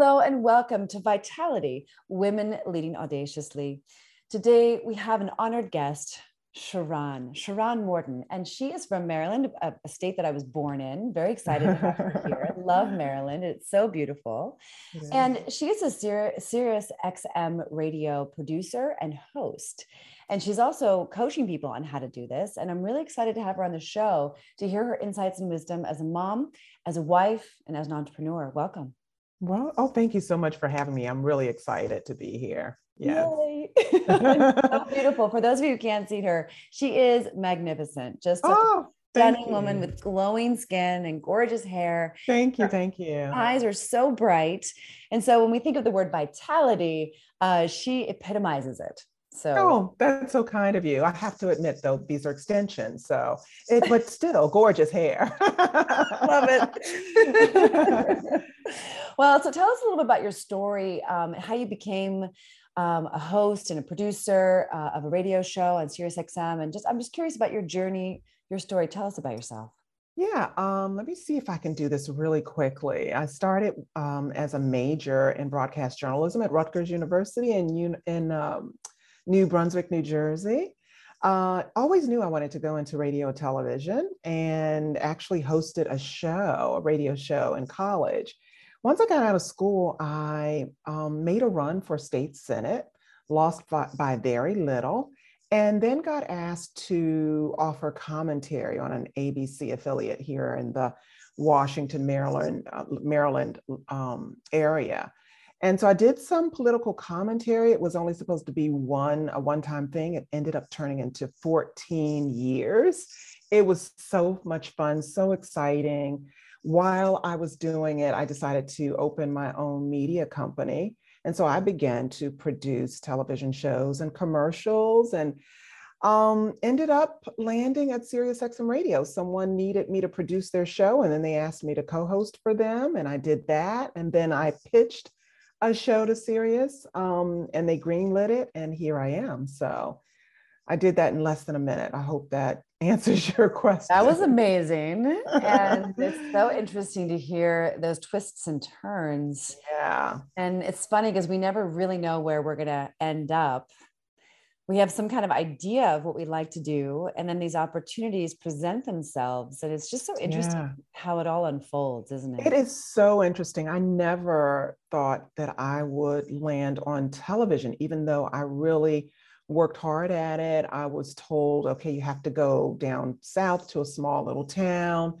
Hello and welcome to Vitality Women Leading Audaciously. Today we have an honored guest, Sharon, Sharon Morton, and she is from Maryland, a, a state that I was born in. Very excited to have her here. I love Maryland. It's so beautiful. Yeah. And she is a Sirius XM radio producer and host. And she's also coaching people on how to do this. And I'm really excited to have her on the show to hear her insights and wisdom as a mom, as a wife, and as an entrepreneur. Welcome. Well, oh, thank you so much for having me. I'm really excited to be here. Yeah. so beautiful. For those of you who can't see her, she is magnificent. Just oh, stunning woman with glowing skin and gorgeous hair. Thank you. Her thank you. Eyes are so bright. And so when we think of the word vitality, uh, she epitomizes it. So oh, that's so kind of you. I have to admit though, these are extensions. So it but still gorgeous hair. Love it. well, so tell us a little bit about your story, um, how you became um, a host and a producer uh, of a radio show on SiriusXM, and just I'm just curious about your journey, your story. Tell us about yourself. Yeah, um, let me see if I can do this really quickly. I started um, as a major in broadcast journalism at Rutgers University and in, in um, New Brunswick, New Jersey. Uh, always knew I wanted to go into radio television and actually hosted a show, a radio show in college. Once I got out of school, I um, made a run for state senate, lost by, by, very little, and then got asked to offer commentary on an ABC affiliate here in the Washington, Maryland, uh, Maryland um, area. And so I did some political commentary. It was only supposed to be one, a one time thing. It ended up turning into 14 years. It was so much fun, so exciting. While I was doing it, I decided to open my own media company. And so I began to produce television shows and commercials and um, ended up landing at SiriusXM Radio. Someone needed me to produce their show, and then they asked me to co host for them. And I did that. And then I pitched a show to Sirius, um, and they greenlit it, and here I am. So I did that in less than a minute. I hope that answers your question. That was amazing. and it's so interesting to hear those twists and turns. Yeah. And it's funny because we never really know where we're going to end up we have some kind of idea of what we like to do and then these opportunities present themselves and it's just so interesting yeah. how it all unfolds isn't it it? is so interesting. I never thought that i would land on television even though i really worked hard at it. I was told okay you have to go down south to a small little town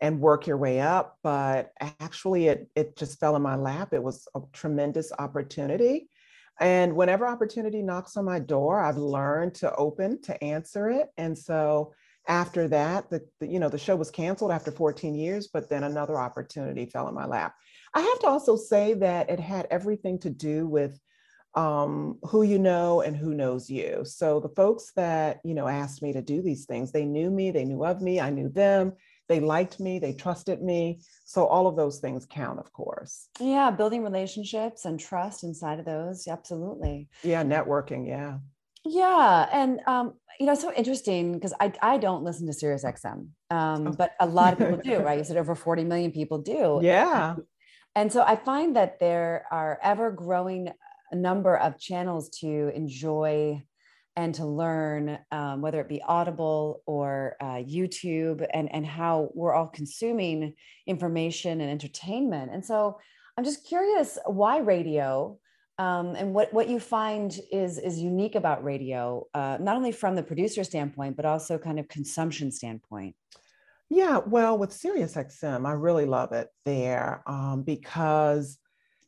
and work your way up but actually it it just fell in my lap. It was a tremendous opportunity and whenever opportunity knocks on my door, I've learned to open to answer it. And so after that, the, the, you know the show was canceled after 14 years, but then another opportunity fell in my lap. I have to also say that it had everything to do with um, who you know and who knows you. So the folks that you know asked me to do these things, they knew me, they knew of me, I knew them, they liked me, they trusted me. So all of those things count, of course. Yeah, building relationships and trust inside of those. Absolutely. Yeah, networking. Yeah. Yeah, and um, you know, so interesting because I I don't listen to Sirius XM, um, oh. but a lot of people do, right? You said over forty million people do. Yeah. And so I find that there are ever growing number of channels to enjoy and to learn, um, whether it be Audible or uh, YouTube, and, and how we're all consuming information and entertainment. And so I'm just curious why radio um, and what, what you find is, is unique about radio, uh, not only from the producer standpoint, but also kind of consumption standpoint. Yeah, well, with SiriusXM, I really love it there um, because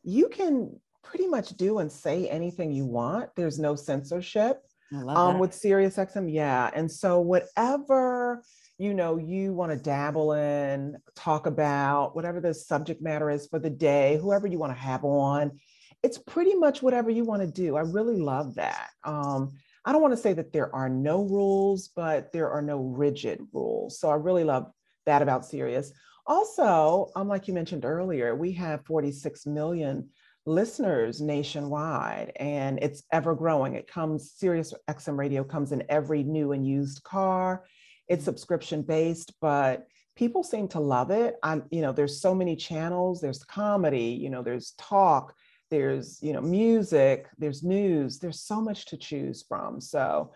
you can pretty much do and say anything you want. There's no censorship. Um, with Sirius XM. Yeah. And so whatever you know you want to dabble in, talk about, whatever the subject matter is for the day, whoever you want to have on, it's pretty much whatever you want to do. I really love that. Um, I don't want to say that there are no rules, but there are no rigid rules. So I really love that about Sirius. Also, um, like you mentioned earlier, we have 46 million listeners nationwide and it's ever growing. It comes, Sirius XM radio comes in every new and used car. It's subscription based, but people seem to love it. I, you know, there's so many channels, there's comedy, you know, there's talk, there's, you know, music, there's news, there's so much to choose from. So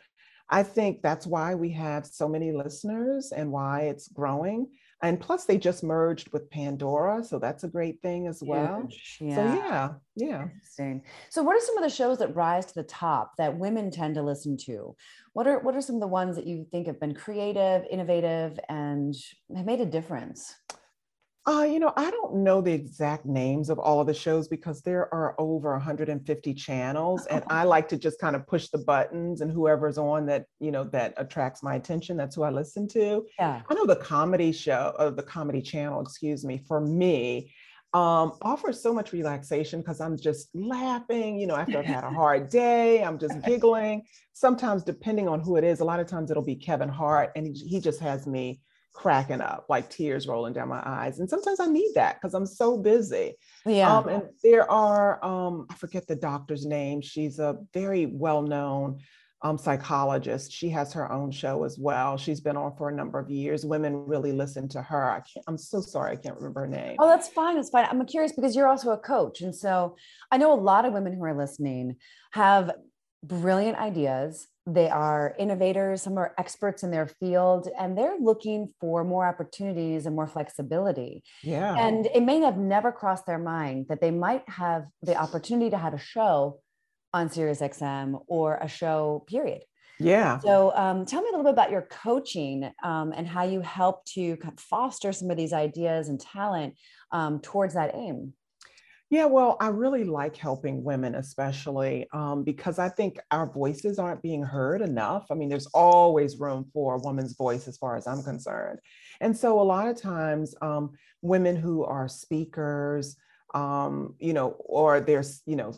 I think that's why we have so many listeners and why it's growing. And plus, they just merged with Pandora, so that's a great thing as well. Yeah. So yeah, yeah. Interesting. So, what are some of the shows that rise to the top that women tend to listen to? What are what are some of the ones that you think have been creative, innovative, and have made a difference? Uh, you know, I don't know the exact names of all of the shows because there are over 150 channels, and I like to just kind of push the buttons and whoever's on that, you know, that attracts my attention. That's who I listen to. Yeah. I know the comedy show, or uh, the comedy channel, excuse me, for me, um, offers so much relaxation because I'm just laughing, you know, after I've had a hard day, I'm just giggling. Sometimes, depending on who it is, a lot of times it'll be Kevin Hart, and he, he just has me cracking up, like tears rolling down my eyes. And sometimes I need that because I'm so busy. Yeah. Um, and there are, um, I forget the doctor's name. She's a very well known um, psychologist. She has her own show as well. She's been on for a number of years. Women really listen to her. I can't, I'm so sorry, I can't remember her name. Oh, that's fine. That's fine. I'm curious because you're also a coach. And so I know a lot of women who are listening have brilliant ideas they are innovators, some are experts in their field, and they're looking for more opportunities and more flexibility. Yeah. And it may have never crossed their mind that they might have the opportunity to have a show on SiriusXM or a show, period. Yeah. So um, tell me a little bit about your coaching um, and how you help to foster some of these ideas and talent um, towards that aim. Yeah, well, I really like helping women, especially um, because I think our voices aren't being heard enough. I mean, there's always room for a woman's voice as far as I'm concerned. And so, a lot of times, um, women who are speakers, um, you know, or there's, you know,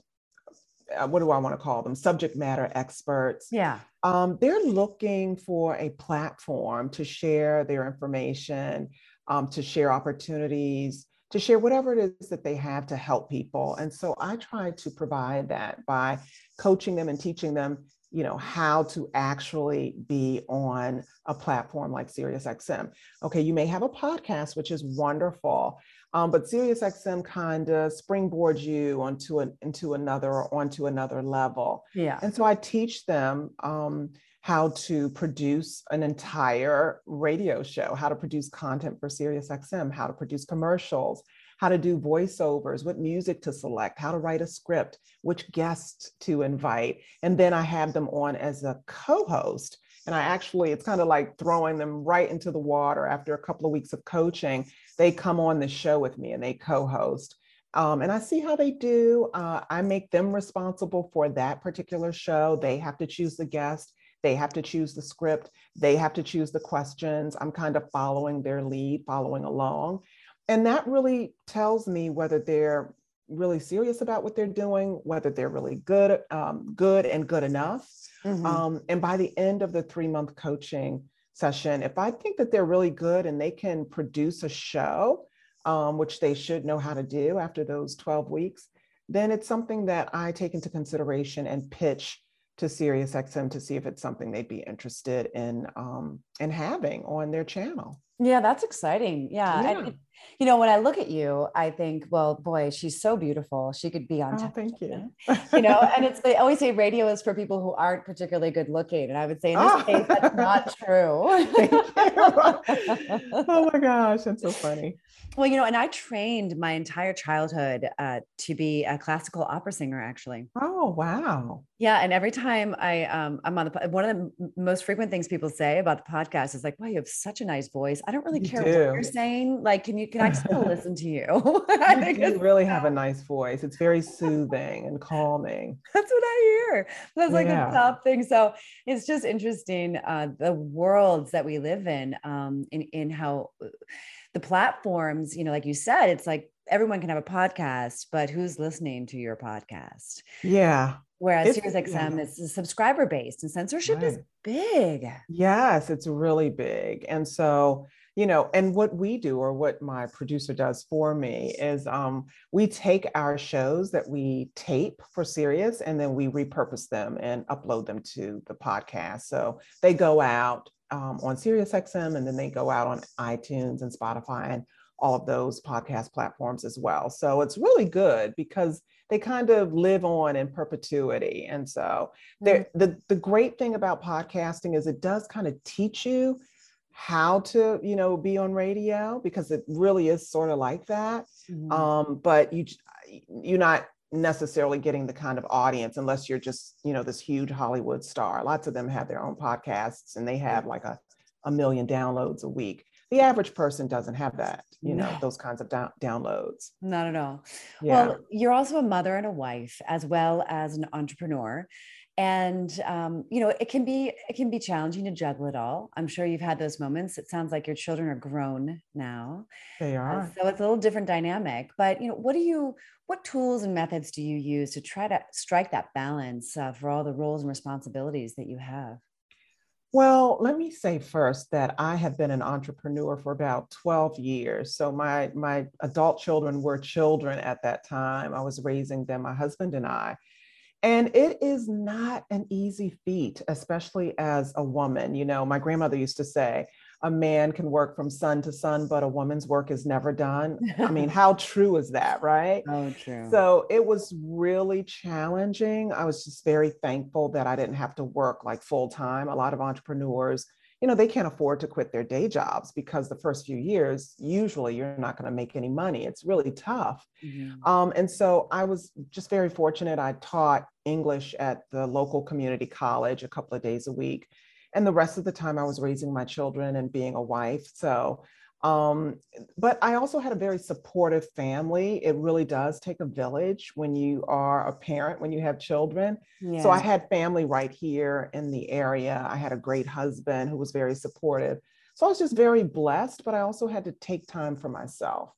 uh, what do I want to call them? Subject matter experts. Yeah. Um, they're looking for a platform to share their information, um, to share opportunities to share whatever it is that they have to help people. And so I try to provide that by coaching them and teaching them, you know, how to actually be on a platform like SiriusXM. Okay, you may have a podcast, which is wonderful, um, but SiriusXM kind of springboards you onto an, into another or onto another level. Yeah. And so I teach them um, how to produce an entire radio show, how to produce content for SiriusXM, how to produce commercials, how to do voiceovers, what music to select, how to write a script, which guests to invite. And then I have them on as a co host. And I actually, it's kind of like throwing them right into the water after a couple of weeks of coaching. They come on the show with me and they co host. Um, and I see how they do. Uh, I make them responsible for that particular show. They have to choose the guest they have to choose the script, they have to choose the questions. I'm kind of following their lead, following along. And that really tells me whether they're really serious about what they're doing, whether they're really good, um, good and good enough. Mm-hmm. Um, and by the end of the three month coaching session, if I think that they're really good and they can produce a show, um, which they should know how to do after those 12 weeks, then it's something that I take into consideration and pitch to SiriusXM to see if it's something they'd be interested in um, in having on their channel. Yeah, that's exciting. Yeah. yeah. And, you know, when I look at you, I think, well, boy, she's so beautiful. She could be on. Oh, thank you. you know, and it's they always say radio is for people who aren't particularly good looking, and I would say in this oh. case that's not true. oh my gosh, that's so funny. Well, you know, and I trained my entire childhood uh, to be a classical opera singer, actually. Oh, wow. Yeah, and every time I um, I'm on the one of the most frequent things people say about the podcast is like, "Wow, you have such a nice voice. I don't really You care do. what you're saying. Like, can you, can I still listen to you? I think You really have a nice voice. It's very soothing and calming. that's what I hear. That's like Yeah. the top thing. So it's just interesting uh, the worlds that we live in, um, in, in how the platforms, you know, like you said, it's like everyone can have a podcast, but who's listening to your podcast? Yeah. Whereas It's- SiriusXM yeah. is subscriber based and censorship is big. Yes, it's really big. And so, you know, and what we do or what my producer does for me is um, we take our shows that we tape for Sirius and then we repurpose them and upload them to the podcast. So they go out um, on SiriusXM and then they go out on iTunes and Spotify and all of those podcast platforms as well. So it's really good because they kind of live on in perpetuity. And so there the the great thing about podcasting is it does kind of teach you how to you know be on radio because it really is sort of like that Mhm. um but you you're not necessarily getting the kind of audience unless you're just you know this huge hollywood star lots of them have their own podcasts and they have like a, a million downloads a week the average person doesn't have that you know No. those kinds of down, downloads Not at all. yeah Well, you're also a mother and a wife, as well as an entrepreneur. And um, you know, it can be it can be challenging to juggle it all. I'm sure you've had those moments. It sounds like your children are grown now, they uh, are so it's a little different dynamic. But you know, what do you what tools and methods do you use to try to strike that balance uh, for all the roles and responsibilities that you have? Well, let me say first that I have been an entrepreneur for about 12 years. So my my adult children were children at that time. I was raising them, my husband and I. And it is not an easy feat, especially as a woman. You know, my grandmother used to say, a man can work from sun to sun, but a woman's work is never done. I mean, how true is that, right? oh, true. So it was really challenging. I was just very thankful that I didn't have to work like full time. A lot of entrepreneurs, you know, they can't afford to quit their day jobs because the first few years, usually you're not going to make any money. It's really tough. Mhm. Um, and so I was just very fortunate. I taught English at the local community college a couple of days a week. And the rest of the time, I was raising my children and being a wife. So, um, but I also had a very supportive family. It really does take a village when you are a parent, when you have children. So I had family right here in the area. I had a great husband who was very supportive. So I was just very blessed, but I also had to take time for myself.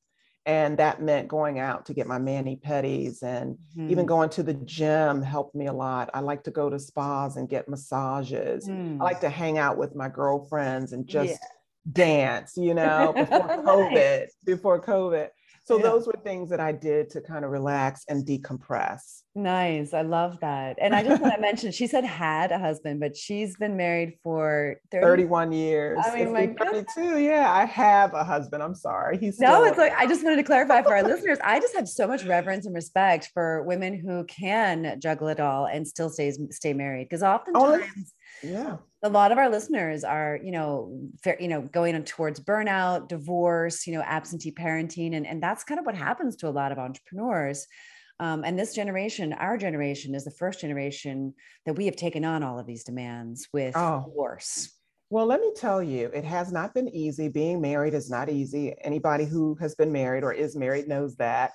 And that meant going out to get my mani pedis and even Mhm. going to the gym helped me a lot. I like to go to spas and get massages. Mm. I like to hang out with my girlfriends and just Yeah. Dance, you know, before Nice. COVID, before COVID. So Yeah. those were things that I did to kind of relax and decompress. Nice. I love that. And I just want to mention, she said had a husband, but she's been married for 30. 31 years. I mean, my been 32. Yeah, I have a husband. I'm sorry. He's No, it's like, I just wanted to clarify for our listeners. I just have so much reverence and respect for women who can juggle it all and still stays, stay married. Because oftentimes yeah. a lot of our listeners are, you know, fair, you know, going on towards burnout, divorce, you know, absentee parenting. And, and that's kind of what happens to a lot of entrepreneurs. Um, and this generation, our generation, is the first generation that we have taken on all of these demands with Oh. divorce. Well, let me tell you, it has not been easy. Being married is not easy. Anybody who has been married or is married knows that.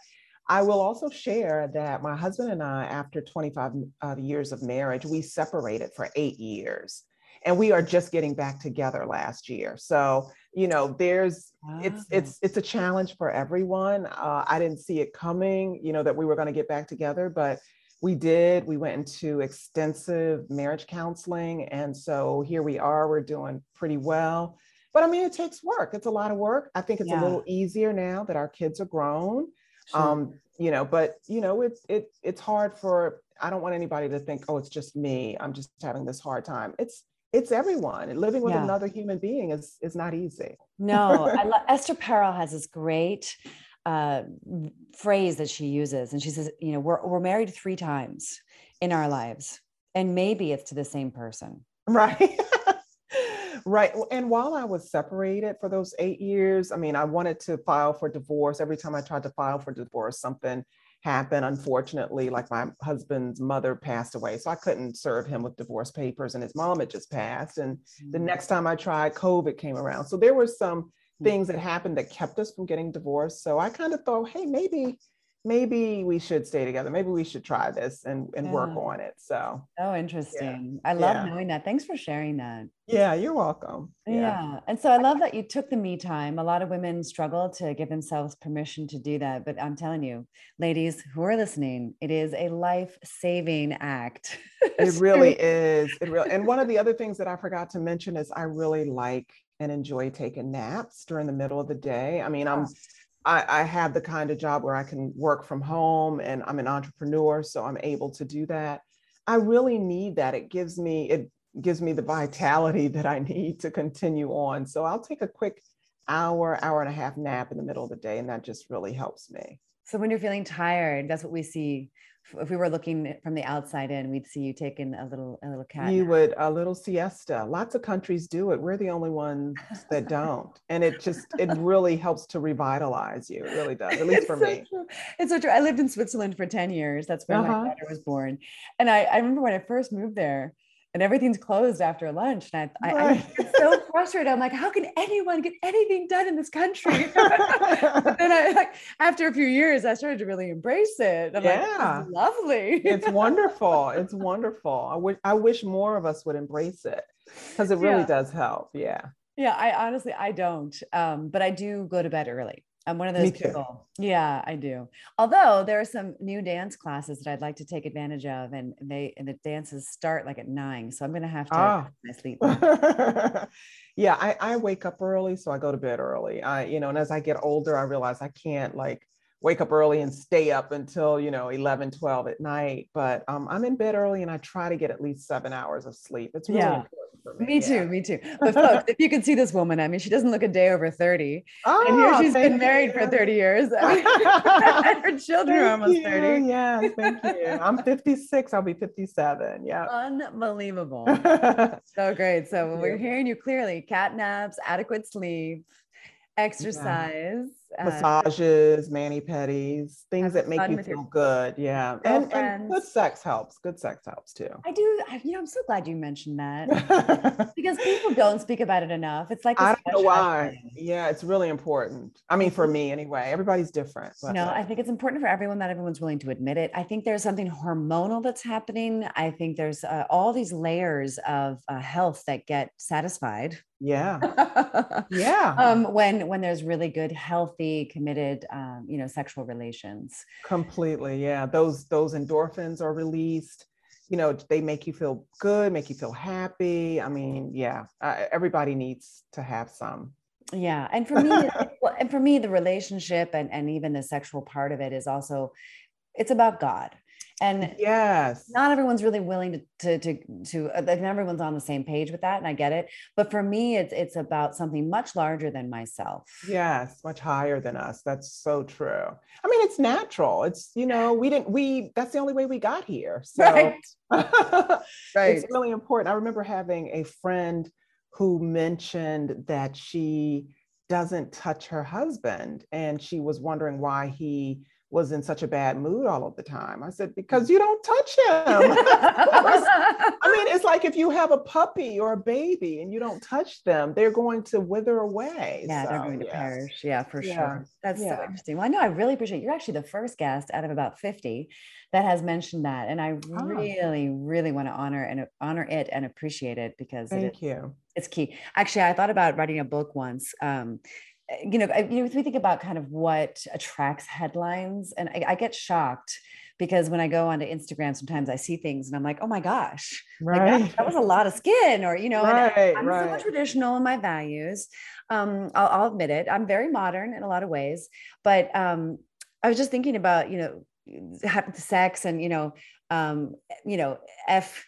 I will also share that my husband and I, after 25 uh, years of marriage, we separated for eight years. And we are just getting back together last year. So, you know, there's it's Wow. it's it's a challenge for everyone. Uh, I didn't see it coming, you know, that we were going to get back together, but we did. We went into extensive marriage counseling, and so here we are. We're doing pretty well. But I mean, it takes work. It's a lot of work. I think it's Yeah. a little easier now that our kids are grown. Sure. Um, you know, but you know, it's it it's hard for. I don't want anybody to think, oh, it's just me. I'm just having this hard time. It's it's everyone. And living with Yeah. another human being is is not easy. No, I lo- Esther Perel has this great uh, phrase that she uses, and she says, "You know, we're we're married three times in our lives, and maybe it's to the same person." Right. right. And while I was separated for those eight years, I mean, I wanted to file for divorce. Every time I tried to file for divorce, something happened. Unfortunately, like my husband's mother passed away. So I couldn't serve him with divorce papers, and his mom had just passed. And the Mm. next time I tried, COVID came around. So there were some things that happened that kept us from getting divorced. So I kind of thought, hey, maybe maybe we should stay together. Maybe we should try this and, and yeah. work on it. So, oh, interesting. Yeah. I love yeah. knowing that. Thanks for sharing that. Yeah, you're welcome. Yeah. And so I love that you took the me time. A lot of women struggle to give themselves permission to do that. But I'm telling you, ladies who are listening, it is a life saving act. it really is. It really, and one of the other things that I forgot to mention is I really like and enjoy taking naps during the middle of the day. I mean, I'm I, I have the kind of job where I can work from home and I'm an entrepreneur, so I'm able to do that. I really need that. It gives me it gives me the vitality that I need to continue on. So I'll take a quick hour, hour and a half nap in the middle of the day, and that just really helps me. So when you're feeling tired, that's what we see if we were looking from the outside in, we'd see you taking a little a little cat. You nap. would a little siesta. Lots of countries do it. We're the only ones that don't, and it just it really helps to revitalize you. It really does. At least for so me. True. It's so true. I lived in Switzerland for ten years. That's where uh-huh. my daughter was born, and I, I remember when I first moved there and everything's closed after lunch. And I, right. I, I, get so frustrated. I'm like, how can anyone get anything done in this country? but then I, like, after a few years, I started to really embrace it. I'm yeah. Like, lovely. it's wonderful. It's wonderful. I wish, I wish more of us would embrace it because it really yeah. does help. Yeah. Yeah. I honestly, I don't, um, but I do go to bed early. I'm one of those people. Yeah, I do. Although there are some new dance classes that I'd like to take advantage of, and they and the dances start like at nine, so I'm gonna have to ah. my sleep. yeah, I, I wake up early, so I go to bed early. I you know, and as I get older, I realize I can't like wake up early and stay up until you know 11 12 at night but um, i'm in bed early and i try to get at least seven hours of sleep it's really yeah. important me. Me too, yeah. me too. But folks, if you can see this woman, I mean, she doesn't look a day over 30. Oh, and here ah, she's been married you. for 30 years. I mean, her children thank are almost you. 30. Yes, thank you. I'm 56. I'll be 57. Yeah. Unbelievable. so great. So we're hearing you clearly. Cat naps, adequate sleep, exercise. Yeah uh, massages, mani pedis, things that make you feel good. Yeah. And, and, good sex helps. Good sex helps too. I do. I, you know, I'm so glad you mentioned that because people don't speak about it enough. It's like, I don't know why. Thing. Yeah. It's really important. I mean, for me anyway, everybody's different. But, no, I think it's important for everyone that everyone's willing to admit it. I think there's something hormonal that's happening. I think there's uh, all these layers of uh, health that get satisfied yeah yeah um when when there's really good healthy committed um you know sexual relations. Completely yeah. Those those endorphins are released. You know they make you feel good make you feel happy. I mean yeah uh, everybody needs to have some. Yeah and for me and for me the relationship and and even the sexual part of it is also it's about god and yes. not everyone's really willing to to to, to uh, not everyone's on the same page with that and i get it. But for me it's it's about something much larger than myself. Yes much higher than us. That's so true. I mean it's natural. It's you know we didn't we that's the only way we got here. So right. right. it's really important. I remember having a friend who mentioned that she doesn't touch her husband and she was wondering why he was in such a bad mood all of the time. I said, because you don't touch him. I mean, it's like if you have a puppy or a baby and you don't touch them, they're going to wither away. Yeah, so, they're going to perish. Yeah, for yeah. sure. That's yeah. so interesting. Well, I know I really appreciate you're actually the first guest out of about 50 that has mentioned that. And I oh. really, really want to honor and honor it and appreciate it because Thank it, you. It's key. Actually, I thought about writing a book once. Um, you know, you know, if we think about kind of what attracts headlines, and I, I, get shocked because when I go onto Instagram, sometimes I see things and I'm like, oh my gosh, right. Like that, that, was a lot of skin, or you know, right, I'm right. so traditional in my values. Um, I'll, I'll, admit it. I'm very modern in a lot of ways, but um, I was just thinking about you know, sex and you know, um, you know, f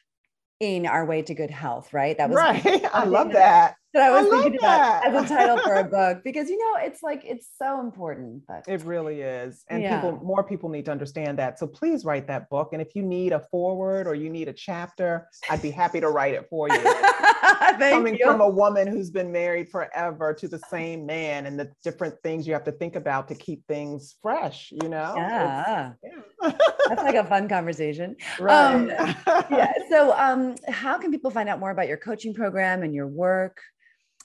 in our way to good health, right? That was right. I love that that I was I thinking about as a title for a book because you know it's like it's so important. But it really is, and yeah. people more people need to understand that. So please write that book, and if you need a forward or you need a chapter, I'd be happy to write it for you. Coming you. from a woman who's been married forever to the same man, and the different things you have to think about to keep things fresh. You know, yeah, yeah. that's like a fun conversation. Right. Um, yeah. So, um, how can people find out more about your coaching program and your work?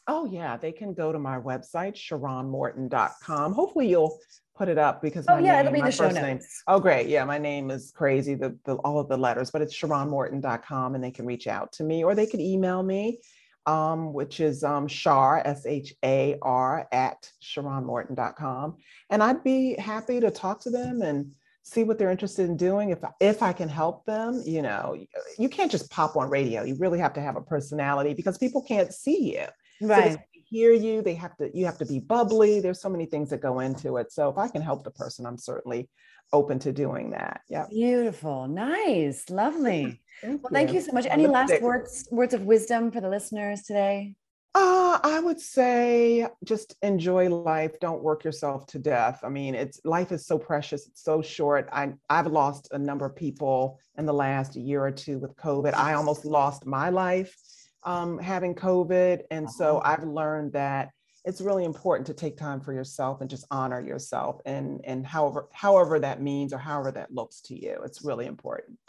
Oh, yeah. They can go to my website, sharonmorton.com. Hopefully, you'll put it up because oh, yeah, name, it'll be the show notes. Name, oh, great. Yeah, my name is crazy, the, the, all of the letters, but it's sharonmorton.com and they can reach out to me or they can email me, um, which is um, Shar, S H A R, at sharonmorton.com. And I'd be happy to talk to them and see what they're interested in doing if if i can help them you know you can't just pop on radio you really have to have a personality because people can't see you right so hear you they have to you have to be bubbly there's so many things that go into it so if i can help the person i'm certainly open to doing that yeah beautiful nice lovely thank well you. thank you so much any last words words of wisdom for the listeners today uh, I would say just enjoy life. Don't work yourself to death. I mean, it's life is so precious. It's so short. I I've lost a number of people in the last year or two with COVID. I almost lost my life um, having COVID, and so uh-huh. I've learned that it's really important to take time for yourself and just honor yourself, and and however however that means or however that looks to you. It's really important.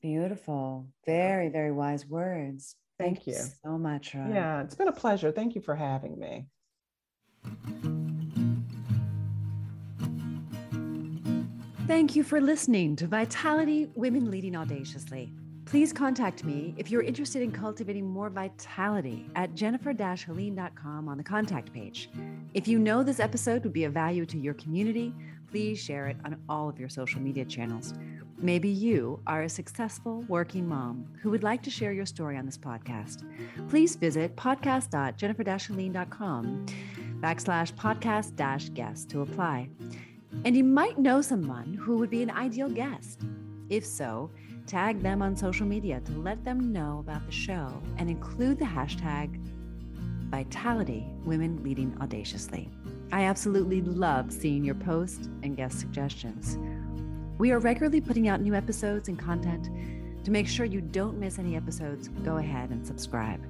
Beautiful. Very very wise words. Thank, you. so much. Rod. Yeah, it's been a pleasure. Thank you for having me. Thank you for listening to Vitality Women Leading Audaciously. Please contact me if you're interested in cultivating more vitality at jennifer-helene.com on the contact page. If you know this episode would be of value to your community, please share it on all of your social media channels. Maybe you are a successful working mom who would like to share your story on this podcast. Please visit podcast.jennifer-helene.com backslash podcast dash guest to apply. And you might know someone who would be an ideal guest. If so, tag them on social media to let them know about the show and include the hashtag Vitality Women Leading Audaciously. I absolutely love seeing your posts and guest suggestions. We are regularly putting out new episodes and content. To make sure you don't miss any episodes, go ahead and subscribe.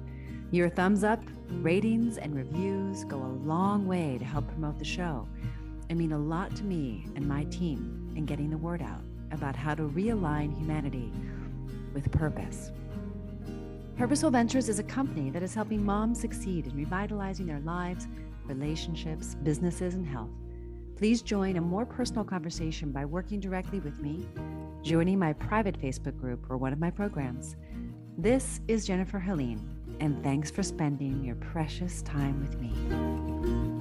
Your thumbs up, ratings, and reviews go a long way to help promote the show and mean a lot to me and my team in getting the word out about how to realign humanity with purpose. Purposeful Ventures is a company that is helping moms succeed in revitalizing their lives, relationships, businesses, and health. Please join a more personal conversation by working directly with me, joining my private Facebook group or one of my programs. This is Jennifer Helene, and thanks for spending your precious time with me.